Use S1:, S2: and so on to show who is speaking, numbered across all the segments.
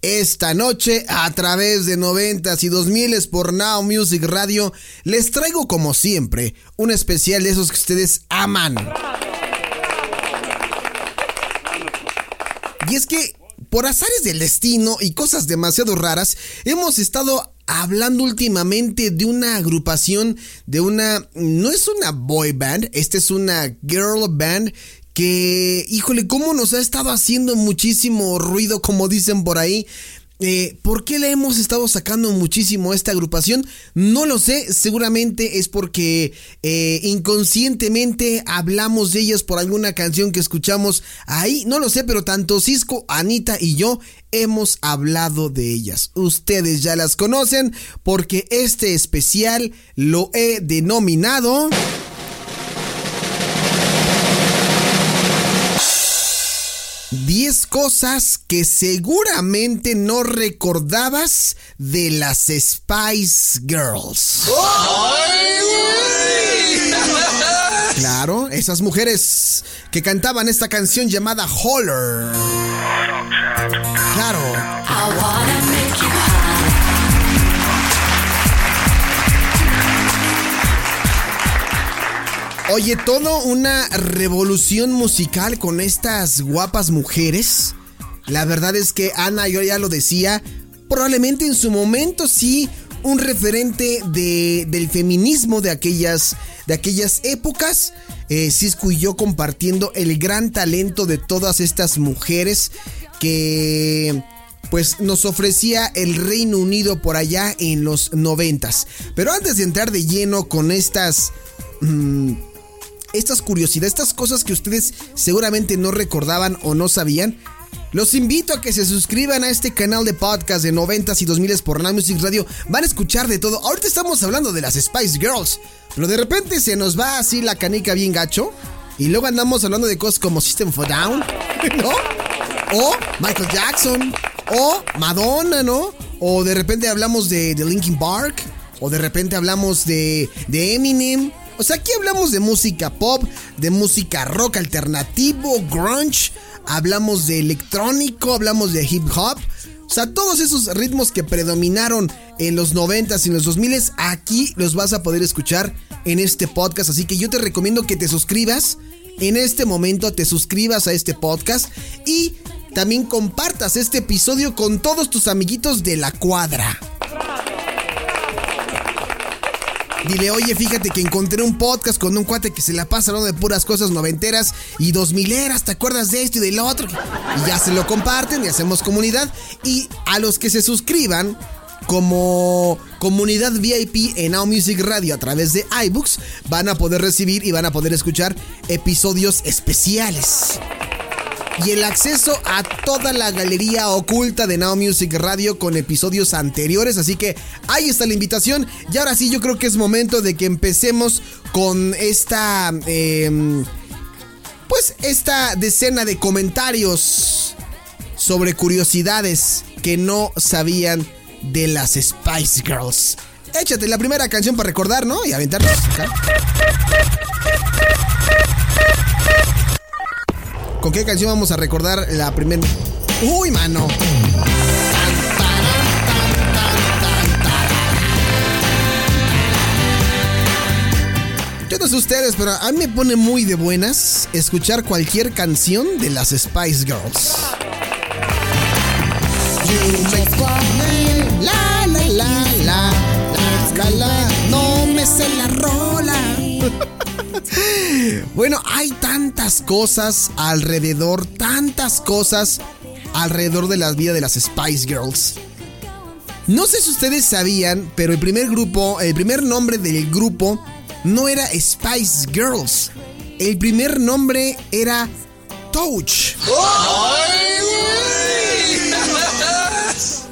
S1: Esta noche, a través de 90s y 2000s por Now Music Radio, les traigo como siempre un especial de esos que ustedes aman. Y es que, por azares del destino y cosas demasiado raras, hemos estado hablando últimamente de una agrupación, de una... No es una boy band, esta es una girl band que, híjole, cómo nos ha estado haciendo muchísimo ruido, como dicen por ahí. Eh, ¿Por qué le hemos estado sacando muchísimo a esta agrupación? No lo sé, seguramente es porque eh, inconscientemente hablamos de ellas por alguna canción que escuchamos ahí, no lo sé, pero tanto Cisco, Anita y yo hemos hablado de ellas. Ustedes ya las conocen porque este especial lo he denominado... 10 cosas que seguramente no recordabas de las Spice Girls. Claro, esas mujeres que cantaban esta canción llamada Holler. Claro. Oye, todo una revolución musical con estas guapas mujeres. La verdad es que Ana, yo ya lo decía, probablemente en su momento sí un referente de, del feminismo de aquellas, de aquellas épocas. Eh, y yo compartiendo el gran talento de todas estas mujeres que pues nos ofrecía el Reino Unido por allá en los noventas. Pero antes de entrar de lleno con estas... Mm, estas curiosidades, estas cosas que ustedes seguramente no recordaban o no sabían, los invito a que se suscriban a este canal de podcast de 90s y 2000s por Now Music Radio. Van a escuchar de todo. Ahorita estamos hablando de las Spice Girls, pero de repente se nos va así la canica bien gacho. Y luego andamos hablando de cosas como System for Down, ¿no? O Michael Jackson, o Madonna, ¿no? O de repente hablamos de, Linkin Park, o de repente hablamos de, de Eminem, o sea, aquí hablamos de música pop, de música rock alternativo, grunge, hablamos de electrónico, hablamos de hip hop. O sea, todos esos ritmos que predominaron en los 90s y en los 2000s, aquí los vas a poder escuchar en este podcast. Así que yo te recomiendo que te suscribas. En este momento te suscribas a este podcast y también compartas este episodio con todos tus amiguitos de la cuadra. Dile, oye, fíjate que encontré un podcast con un cuate que se la pasa hablando de puras cosas noventeras y dos mileras, ¿te acuerdas de esto y del otro? Y ya se lo comparten y hacemos comunidad. Y a los que se suscriban como comunidad VIP en Now Music Radio a través de iBooks, van a poder recibir y van a poder escuchar episodios especiales y el acceso a toda la galería oculta de Now Music Radio con episodios anteriores. Así que ahí está la invitación. Y ahora sí, yo creo que es momento de que empecemos con esta. Em, pues esta decena de comentarios sobre curiosidades que no sabían de las Spice Girls. Échate la primera canción para recordar, ¿no? Y aventarnos. ¿Con qué canción vamos a recordar la primera? ¡Uy, mano! Yo no sé ustedes, pero a mí me pone muy de buenas escuchar cualquier canción de las Spice Girls. No me sé la rola. Bueno, hay tantas cosas alrededor, tantas cosas alrededor de la vida de las Spice Girls. No sé si ustedes sabían, pero el primer grupo, el primer nombre del grupo no era Spice Girls. El primer nombre era Touch.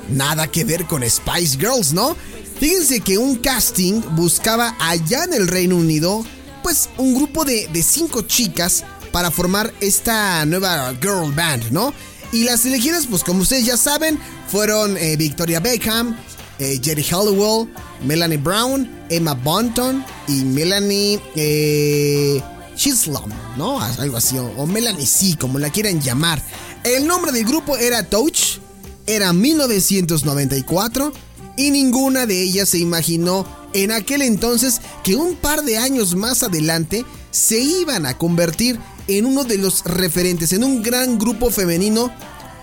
S1: Nada que ver con Spice Girls, ¿no? Fíjense que un casting buscaba allá en el Reino Unido pues un grupo de, cinco chicas para formar esta nueva girl band, ¿no? Y las elegidas, pues como ustedes ya saben, fueron eh, Victoria Beckham, eh, Jerry Halliwell, Melanie Brown, Emma Bunton y Melanie eh, Chisholm, ¿no? Algo así, o, Melanie C, como la quieran llamar. El nombre del grupo era Touch Era 1994 y ninguna de ellas se imaginó en aquel entonces que un par de años más adelante se iban a convertir en uno de los referentes, en un gran grupo femenino,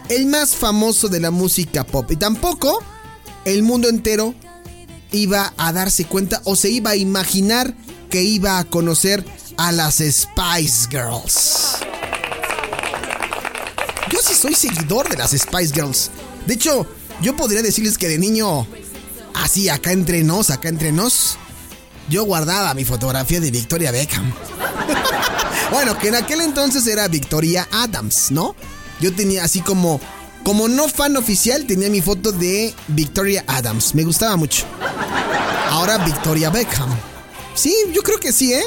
S1: el más famoso de la música pop. Y tampoco el mundo entero iba a darse cuenta o se iba a imaginar que iba a conocer a las Spice Girls. Yo sí soy seguidor de las Spice Girls. De hecho, yo podría decirles que de niño, así acá entre nos, acá entre nos, yo guardaba mi fotografía de Victoria Beckham. bueno, que en aquel entonces era Victoria Adams, ¿no? Yo tenía así como, como no fan oficial, tenía mi foto de Victoria Adams. Me gustaba mucho. Ahora Victoria Beckham. Sí, yo creo que sí, ¿eh?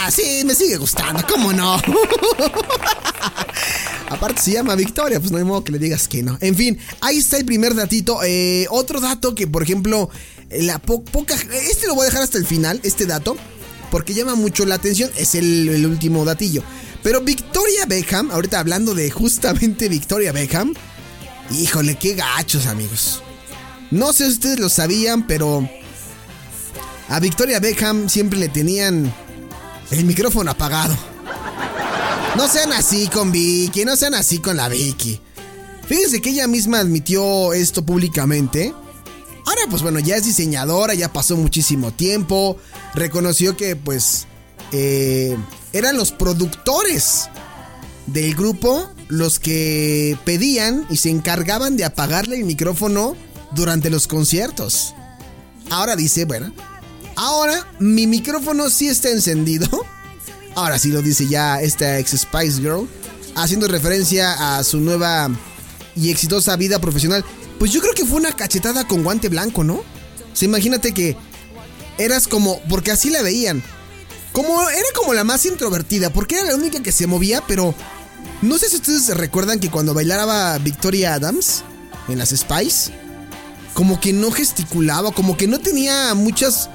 S1: Ah, sí, me sigue gustando, ¿cómo no? Aparte se llama Victoria, pues no hay modo que le digas que no. En fin, ahí está el primer datito. Eh, otro dato que, por ejemplo, la poca... Este lo voy a dejar hasta el final, este dato, porque llama mucho la atención. Es el, el último datillo. Pero Victoria Beckham, ahorita hablando de justamente Victoria Beckham, híjole, qué gachos amigos. No sé si ustedes lo sabían, pero a Victoria Beckham siempre le tenían el micrófono apagado. No sean así con Vicky, no sean así con la Vicky. Fíjense que ella misma admitió esto públicamente. Ahora pues bueno, ya es diseñadora, ya pasó muchísimo tiempo. Reconoció que pues eh, eran los productores del grupo los que pedían y se encargaban de apagarle el micrófono durante los conciertos. Ahora dice, bueno, ahora mi micrófono sí está encendido Ahora sí lo dice ya esta ex Spice Girl, haciendo referencia a su nueva y exitosa vida profesional. Pues yo creo que fue una cachetada con guante blanco, ¿no? Se imagínate que eras como, porque así la veían. Como era como la más introvertida, porque era la única que se movía, pero no sé si ustedes recuerdan que cuando bailaba Victoria Adams en las Spice, como que no gesticulaba, como que no tenía muchas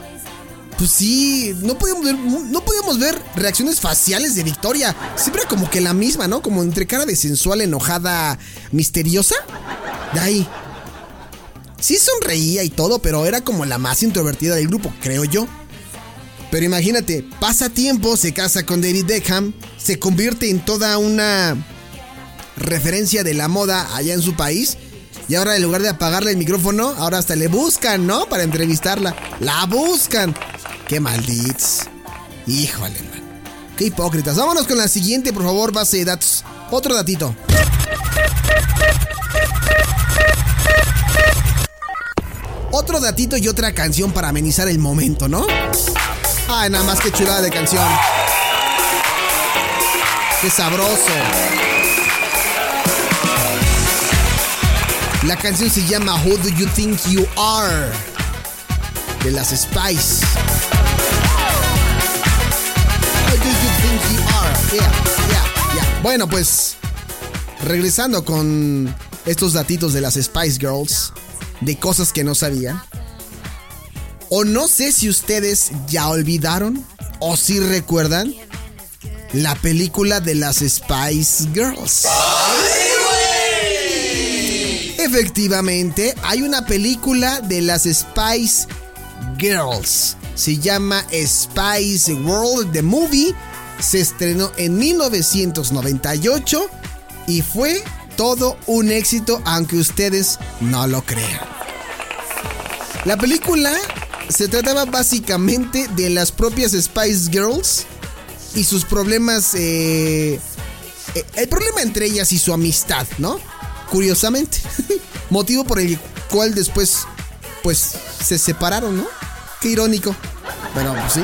S1: pues sí, no podíamos ver, no podíamos ver reacciones faciales de Victoria. Siempre como que la misma, ¿no? Como entre cara de sensual, enojada, misteriosa. De ahí. Sí sonreía y todo, pero era como la más introvertida del grupo, creo yo. Pero imagínate, pasa tiempo, se casa con David Beckham, se convierte en toda una referencia de la moda allá en su país. Y ahora en lugar de apagarle el micrófono, ahora hasta le buscan, ¿no? Para entrevistarla. La buscan. Qué malditos. Híjole, man. Qué hipócritas. Vámonos con la siguiente, por favor, base de datos. Otro datito. Otro datito y otra canción para amenizar el momento, ¿no? Ay, nada más que chulada de canción. Qué sabroso. La canción se llama Who Do You Think You Are? De las Spice. Bueno, pues regresando con estos datitos de las Spice Girls, de cosas que no sabía. O no sé si ustedes ya olvidaron o si recuerdan la película de las Spice Girls. Efectivamente, hay una película de las Spice Girls. Se llama Spice World The Movie se estrenó en 1998 y fue todo un éxito aunque ustedes no lo crean. La película se trataba básicamente de las propias Spice Girls y sus problemas, eh, eh, el problema entre ellas y su amistad, ¿no? Curiosamente, motivo por el cual después, pues, se separaron, ¿no? Qué irónico. Bueno, pues sí.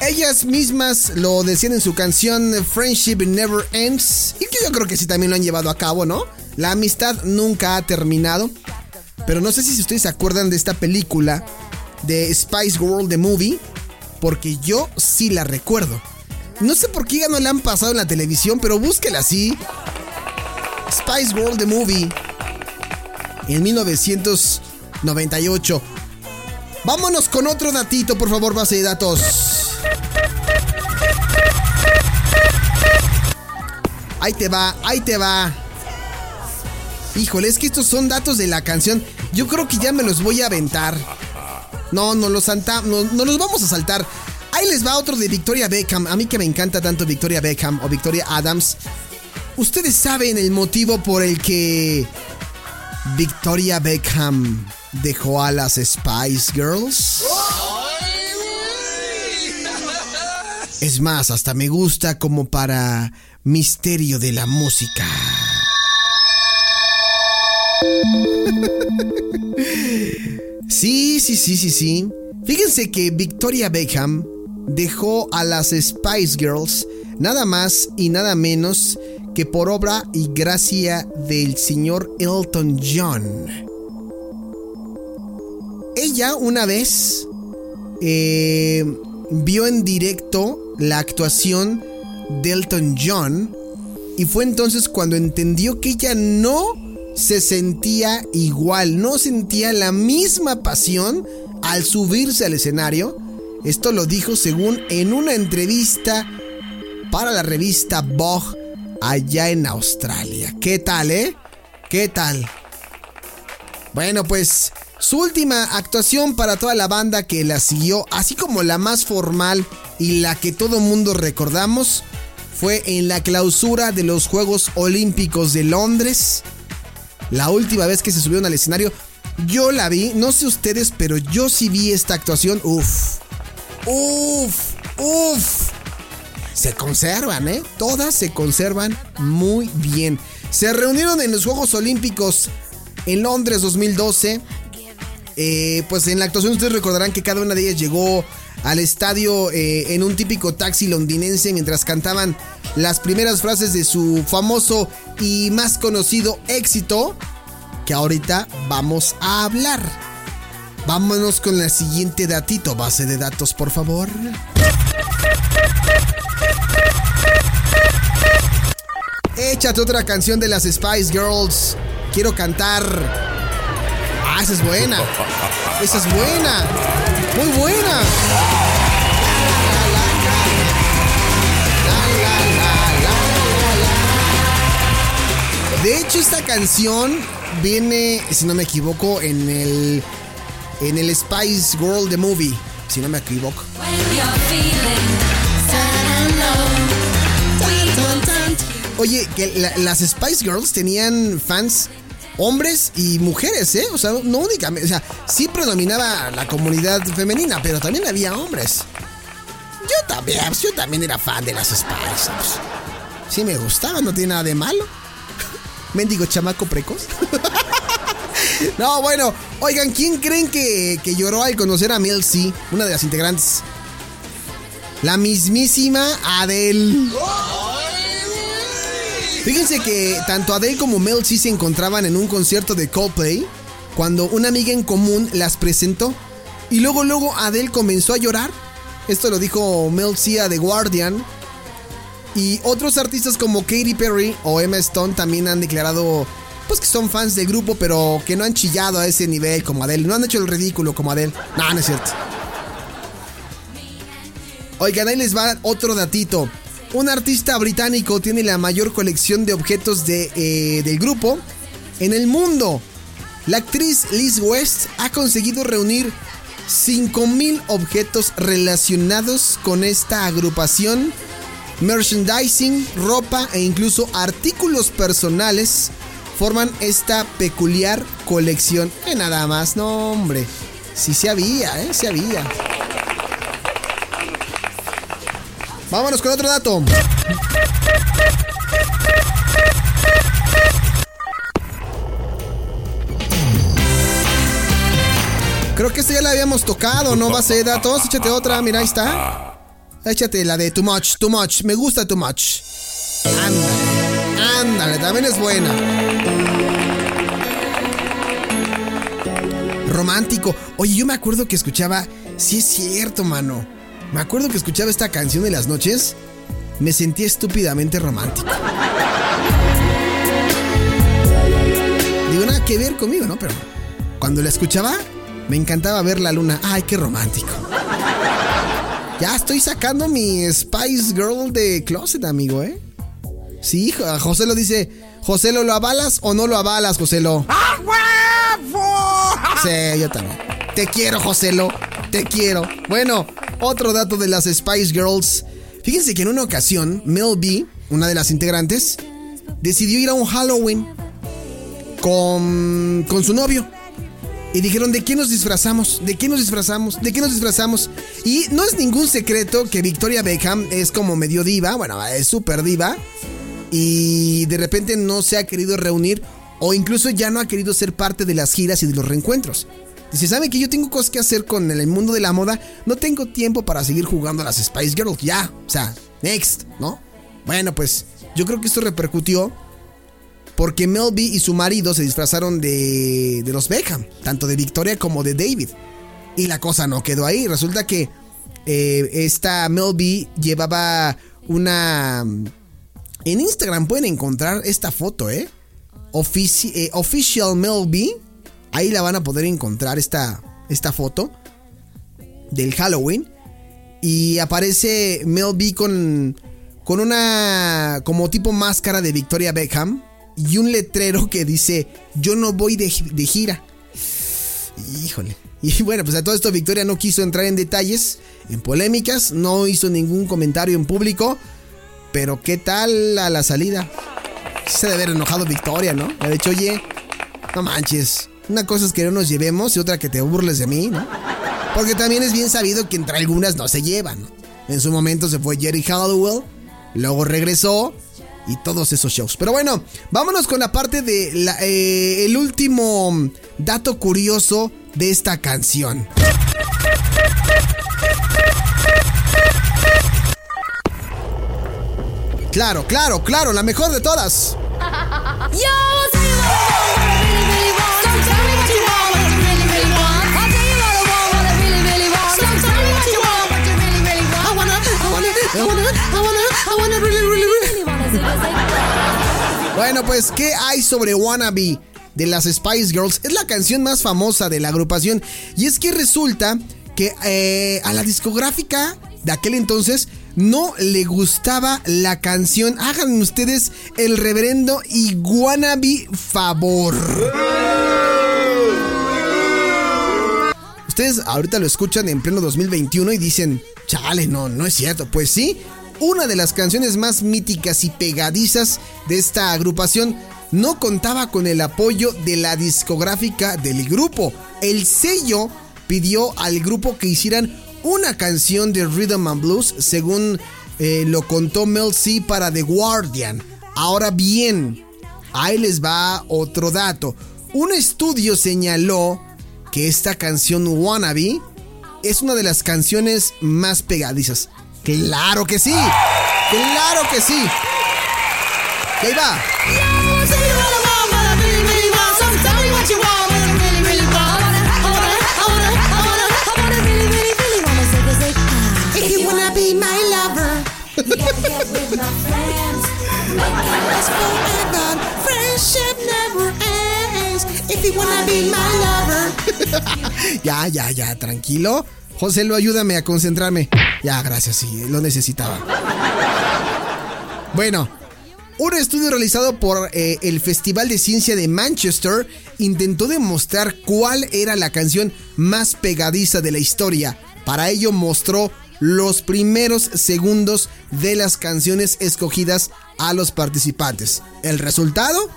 S1: Ellas mismas lo decían en su canción Friendship Never Ends. Y que yo creo que sí también lo han llevado a cabo, ¿no? La amistad nunca ha terminado. Pero no sé si ustedes se acuerdan de esta película de Spice World the Movie. Porque yo sí la recuerdo. No sé por qué ya no la han pasado en la televisión, pero búsquela así. Spice World the Movie. En 1998. Vámonos con otro datito, por favor, base de datos. Ahí te va, ahí te va. Híjole, es que estos son datos de la canción. Yo creo que ya me los voy a aventar. No, no los, salta, no, no los vamos a saltar. Ahí les va otro de Victoria Beckham. A mí que me encanta tanto Victoria Beckham o Victoria Adams. Ustedes saben el motivo por el que Victoria Beckham dejó a las Spice Girls. Es más, hasta me gusta como para misterio de la música. Sí, sí, sí, sí, sí. Fíjense que Victoria Beckham dejó a las Spice Girls nada más y nada menos que por obra y gracia del señor Elton John. Ella una vez eh, vio en directo la actuación de Elton John y fue entonces cuando entendió que ella no se sentía igual, no sentía la misma pasión al subirse al escenario. Esto lo dijo según en una entrevista para la revista Vogue allá en Australia. ¿Qué tal, eh? ¿Qué tal? Bueno, pues su última actuación para toda la banda que la siguió, así como la más formal y la que todo mundo recordamos, fue en la clausura de los Juegos Olímpicos de Londres. La última vez que se subieron al escenario, yo la vi, no sé ustedes, pero yo sí vi esta actuación. Uf, uf, uf. Se conservan, ¿eh? Todas se conservan muy bien. Se reunieron en los Juegos Olímpicos en Londres 2012. Eh, pues en la actuación ustedes recordarán que cada una de ellas llegó al estadio eh, en un típico taxi londinense mientras cantaban las primeras frases de su famoso y más conocido éxito que ahorita vamos a hablar. Vámonos con la siguiente datito, base de datos, por favor. Échate otra canción de las Spice Girls. Quiero cantar. Ah, esa es buena. Esa es buena. Muy buena. De hecho, esta canción viene, si no me equivoco, en el en el Spice Girl The Movie, si no me equivoco. Oye, que las Spice Girls tenían fans hombres y mujeres, ¿eh? O sea, no únicamente, o sea, sí predominaba la comunidad femenina, pero también había hombres. Yo también, yo también era fan de las Spice. Sí me gustaba, no tiene nada de malo. Mendigo chamaco precoz. no, bueno, oigan, ¿quién creen que, que lloró al conocer a Mel C, una de las integrantes? La mismísima Adele. Fíjense que tanto Adele como Mel C se encontraban en un concierto de Coldplay cuando una amiga en común las presentó y luego luego Adele comenzó a llorar. Esto lo dijo Mel C a The Guardian. Y otros artistas como Katy Perry o Emma Stone también han declarado pues que son fans del grupo, pero que no han chillado a ese nivel como Adele. No han hecho el ridículo como Adele. No, no es cierto. Oigan, ahí les va otro datito. Un artista británico tiene la mayor colección de objetos de, eh, del grupo en el mundo. La actriz Liz West ha conseguido reunir 5.000 objetos relacionados con esta agrupación. Merchandising, ropa e incluso artículos personales forman esta peculiar colección. Que nada más, no hombre. Sí se había, ¿eh? Se había. Vámonos con otro dato. Creo que esta ya la habíamos tocado, ¿no? Base de datos. Échate otra, mira, ahí está. Échate la de Too Much, Too Much. Me gusta Too Much. Ándale, ándale, también es buena. Romántico. Oye, yo me acuerdo que escuchaba. Sí, es cierto, mano. Me acuerdo que escuchaba esta canción de las noches, me sentía estúpidamente romántico. Digo, nada que ver conmigo, ¿no? Pero cuando la escuchaba, me encantaba ver la luna. ¡Ay, qué romántico! Ya estoy sacando mi Spice Girl de closet, amigo, ¿eh? Sí, José lo dice. Joselo, ¿lo avalas o no lo avalas, Joselo?
S2: ¡A huevo!
S1: Sí, yo también. Te quiero, Joselo. Te quiero. Bueno, otro dato de las Spice Girls. Fíjense que en una ocasión, Mel B, una de las integrantes, decidió ir a un Halloween con, con su novio. Y dijeron, ¿de qué nos disfrazamos? ¿De qué nos disfrazamos? ¿De qué nos disfrazamos? Y no es ningún secreto que Victoria Beckham es como medio diva, bueno, es súper diva. Y de repente no se ha querido reunir o incluso ya no ha querido ser parte de las giras y de los reencuentros. Dice, ¿saben que yo tengo cosas que hacer con el mundo de la moda? No tengo tiempo para seguir jugando a las Spice Girls. Ya, o sea, next, ¿no? Bueno, pues yo creo que esto repercutió porque Mel B y su marido se disfrazaron de, de los Beckham, tanto de Victoria como de David. Y la cosa no quedó ahí. Resulta que eh, esta Mel B llevaba una... En Instagram pueden encontrar esta foto, ¿eh? eh official Mel B Ahí la van a poder encontrar esta, esta foto del Halloween. Y aparece Mel B con, con una como tipo máscara de Victoria Beckham y un letrero que dice yo no voy de, de gira. Híjole. Y bueno, pues a todo esto Victoria no quiso entrar en detalles, en polémicas, no hizo ningún comentario en público. Pero ¿qué tal a la salida? Se debe haber enojado Victoria, ¿no? Hecho, oye, no manches. Una cosa es que no nos llevemos y otra que te burles de mí, ¿no? Porque también es bien sabido que entre algunas no se llevan. En su momento se fue Jerry Halliwell, luego regresó y todos esos shows. Pero bueno, vámonos con la parte de eh, el último dato curioso de esta canción. Claro, claro, claro, la mejor de todas. Bueno, pues, ¿qué hay sobre Wannabe de las Spice Girls? Es la canción más famosa de la agrupación. Y es que resulta que eh, a la discográfica de aquel entonces no le gustaba la canción. Hagan ustedes el reverendo y Wannabe favor. Ustedes ahorita lo escuchan en pleno 2021 y dicen, chale, no, no es cierto. Pues sí, una de las canciones más míticas y pegadizas de esta agrupación, no contaba con el apoyo de la discográfica del grupo. El sello pidió al grupo que hicieran una canción de Rhythm and Blues, según eh, lo contó Mel C para The Guardian. Ahora bien, ahí les va otro dato. Un estudio señaló que esta canción Wannabe es una de las canciones más pegadizas. Claro que sí. Claro que sí. ahí va. ya, ya, ya, tranquilo. José, lo ayúdame a concentrarme. Ya, gracias, sí, lo necesitaba. Bueno, un estudio realizado por eh, el Festival de Ciencia de Manchester intentó demostrar cuál era la canción más pegadiza de la historia. Para ello mostró los primeros segundos de las canciones escogidas a los participantes. El resultado,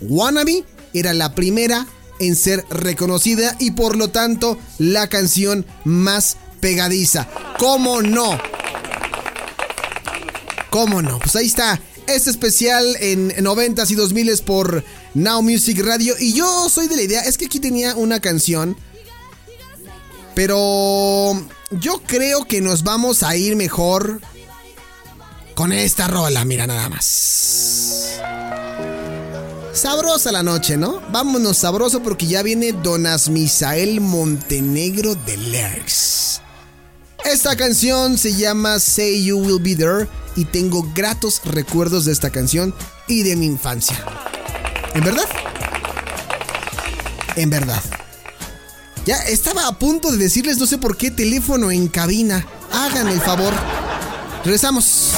S1: Wannabe era la primera en ser reconocida y por lo tanto la canción más pegadiza. ¿Cómo no? ¿Cómo no? Pues ahí está. Este especial en 90s y 2000s por Now Music Radio. Y yo soy de la idea, es que aquí tenía una canción. Pero yo creo que nos vamos a ir mejor con esta rola, mira nada más. Sabrosa la noche, ¿no? Vámonos sabroso porque ya viene Donas Misael Montenegro de Lerx. Esta canción se llama Say You Will Be There y tengo gratos recuerdos de esta canción y de mi infancia. ¿En verdad? En verdad. Ya estaba a punto de decirles no sé por qué teléfono en cabina. Hagan el favor. Regresamos.